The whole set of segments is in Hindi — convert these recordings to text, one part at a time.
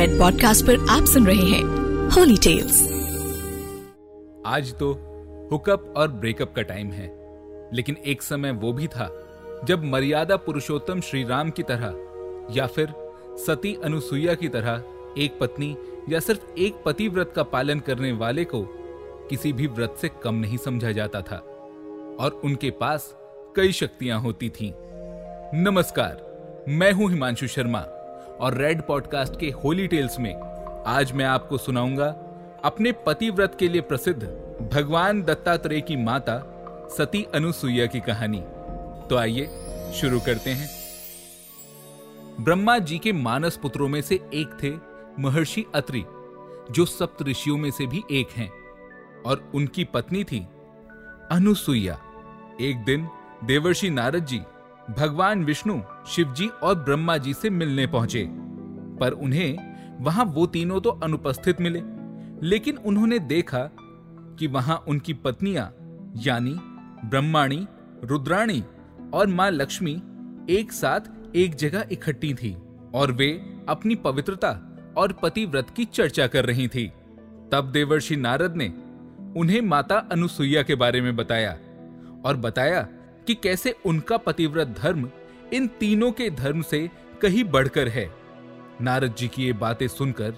रेड पॉडकास्ट पर आप सुन रहे हैं होली टेल्स आज तो हुकअप और ब्रेकअप का टाइम है, लेकिन एक समय वो भी था जब मर्यादा पुरुषोत्तम श्री राम की तरह या फिर सती अनुसुईया की तरह एक पत्नी या सिर्फ़ एक पतिव्रत का पालन करने वाले को किसी भी व्रत से कम नहीं समझा जाता था और उनके पास कई शक्तियाँ होती थीं। नमस्कार, मैं हूँ हिमांशु शर्मा और रेड पॉडकास्ट के होली टेल्स में आज मैं आपको सुनाऊँगा अपने पतिव्रत के लिए प्रसिद्ध भगवान दत्तात्रेय की माता सती अनुसुईया की कहानी। तो आइए शुरू करते हैं। ब्रह्मा जी के मानस पुत्रों में से एक थे महर्षि अत्रि, जो सप्त ऋषियों में से भी एक हैं, और उनकी पत्नी थी अनुसुईया। एक दिन देवर्षि नारद जी भगवान विष्णु, शिवजी और ब्रह्मा जी से मिलने पहुँचे। पर उन्हें वहाँ वो तीनों तो अनुपस्थित मिले, लेकिन उन्होंने देखा कि वहाँ उनकी पत्नियाँ, यानी ब्रह्माणी, रुद्राणी और माँ लक्ष्मी एक साथ एक जगह इकट्ठी थी और वे अपनी पवित्रता और पतिव्रत की चर्चा कर रही थी। तब देवर्षि नारद ने उन्हें माता अनुसुईया के बारे में बताया और बताया कि कैसे उनका पतिव्रत धर्म इन तीनों के धर्म से कहीं बढ़कर है। नारद जी की ये बातें सुनकर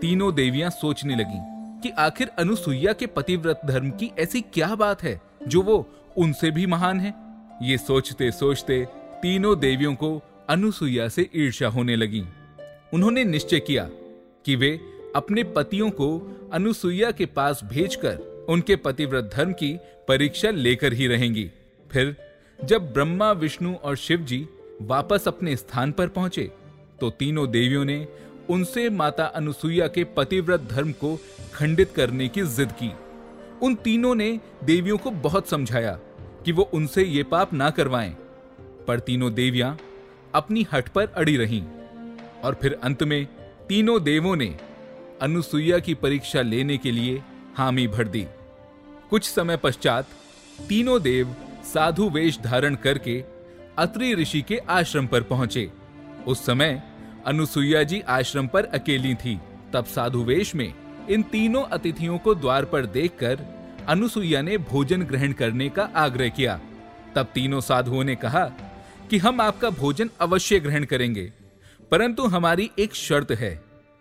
तीनों देवियाँ सोचने लगी कि आखिर अनुसुईया के पतिव्रत धर्म की ऐसी क्या बात है जो वो उनसे भी महान है? ये सोचते सोचते तीनों देवियों को अनुसुईया से ईर्ष्या होने लगी। उन्होंने निश्चय किया कि वे अपने पतियों को अनुसुईया के पास भेजकर उनके पतिव्रत धर्म की परीक्षा लेकर ही रहेंगी। फिर जब ब्रह्मा, विष्णु और शिव जी वापस अपने स्थान पर पहुँचे तो तीनों देवियों ने उनसे माता अनुसुईया के पतिव्रत धर्म को खंडित करने की जिद की। उन तीनों ने देवियों को बहुत समझाया कि वो उनसे ये पाप ना करवाएँ, पर तीनों देवियाँ अपनी हट पर अड़ी रहीं। और फिर अंत में तीनों देवों ने अनुसुईया की परीक्षा लेने के लिए हामी भर दी। कुछ समय पश्चात तीनों देव साधु वेश धारण करके अत्रि ऋषि के आश्रम पर पहुँचे। उस समय अनुसुईया जी आश्रम पर अकेली थी। तब साधु वेश में इन तीनों अतिथियों को द्वार पर देखकर अनुसुईया ने भोजन ग्रहण करने का आग्रह किया। तब तीनों साधुओं ने कहा कि हम आपका भोजन अवश्य ग्रहण करेंगे, परंतु हमारी एक शर्त है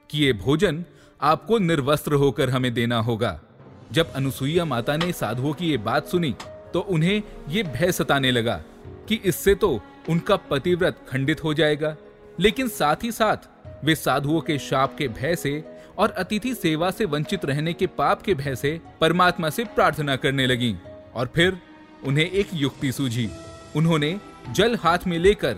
कि ये भोजन आपको निर्वस्त्र होकर हमें देना होगा। जब अनुसुईया माता ने साधुओं की ये बात सुनी तो उन्हें ये भय सताने लगा कि इससे तो उनका पतिव्रत खंडित हो जाएगा। लेकिन साथ ही साथ वे साधुओं के शाप के भय से और अतिथि सेवा से वंचित रहने के पाप के भय से परमात्मा से प्रार्थना करने लगी और फिर उन्हें एक युक्ति सूझी। उन्होंने जल हाथ में लेकर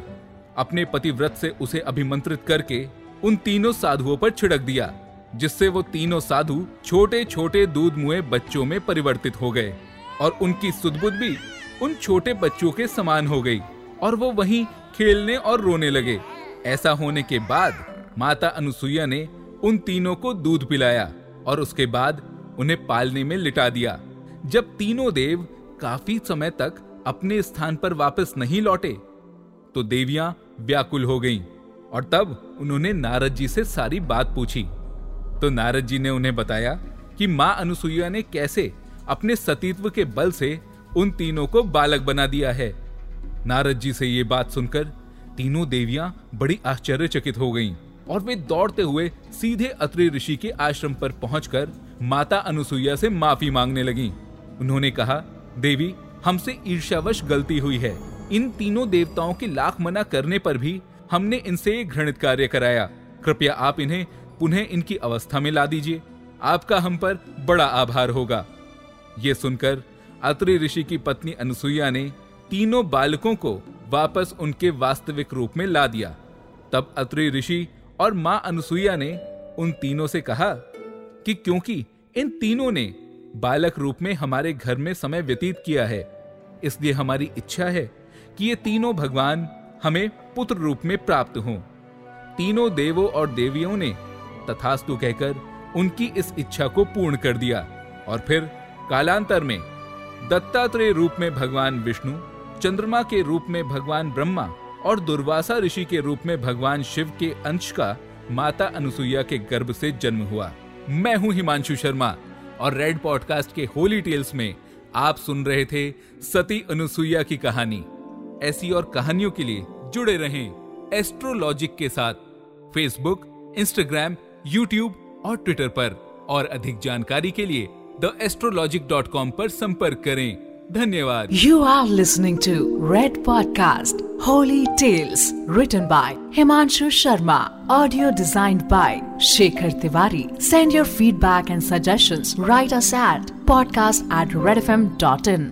अपने पतिव्रत से उसे अभिमंत्रित करके उन तीनों साधुओं पर छिड़क दिया, जिससे वो तीनों साधु छोटे छोटे दूध मुए बच्चों में परिवर्तित हो गए। और उनकी सुदबुद भी उन छोटे बच्चों के समान हो गई और वो वहीं खेलने और रोने लगे। ऐसा होने के बाद माता अनुसुईया ने उन तीनों को दूध पिलाया और उसके बाद उन्हें पालने में लिटा दिया। जब तीनों देव काफ़ी समय तक अपने स्थान पर वापस नहीं लौटे तो देवियाँ व्याकुल हो गईं और तब उन्होंने नारद जी से सारी बात पूछी। तो नारद जी ने उन्हें बताया कि माँ अनुसुईया ने कैसे अपने सतीत्व के बल से उन तीनों को बालक बना दिया है। नारद जी से ये बात सुनकर तीनों देवियाँ बड़ी आश्चर्यचकित हो गईं और वे दौड़ते हुए सीधे अत्रि ऋषि के आश्रम पर पहुंचकर माता अनुसुईया से माफ़ी मांगने लगीं। उन्होंने कहा, देवी, हमसे ईर्ष्यावश गलती हुई है। इन तीनों देवताओं की लाख मना करने पर भी हमने इनसे घृणित कार्य कराया। कृपया आप इन्हें, पुनः इनकी अवस्था में ला दीजिए। आपका हम पर बड़ा आभार होगा। ये सुनकर अत्रि ऋषि की पत्नी अनुसुईया ने तीनों बालकों को वापस उनके वास्तविक रूप में ला दिया। तब अत्रि ऋषि और माँ अनुसुईया ने उन तीनों से कहा कि क्योंकि इन तीनों ने बालक रूप में हमारे घर में समय व्यतीत किया है, इसलिए हमारी इच्छा है कि ये तीनों भगवान हमें पुत्र रूप में प्राप्त हों। तीनों देवों और देवियों ने तथास्तु कहकर उनकी इस इच्छा को पूर्ण कर दिया और फिर कालांतर में, दत्तात्रेय रूप में भगवान विष्णु, चंद्रमा के रूप में भगवान ब्रह्मा और दुर्वासा ऋषि के रूप में भगवान शिव के अंश का माता अनुसुईया के गर्भ से जन्म हुआ। मैं हूँ हिमांशु शर्मा और रेड पॉडकास्ट के होली टेल्स में आप सुन रहे थे सती अनुसुईया की कहानी। ऐसी और कहानियों के लिए जुड़े रहें एस्ट्रोलॉजिक के साथ, फेसबुक, इंस्टाग्राम, यूट्यूब और ट्विटर पर। और अधिक जानकारी के लिए द एस्ट्रोलॉजिक डॉट कॉम पर संपर्क करें। धन्यवाद। You are listening to Red podcast Holi tales return by Himanshu Sharma audio design by Shekhar Tiwari send your feedback and suggestion write at podcast at Red F M dot in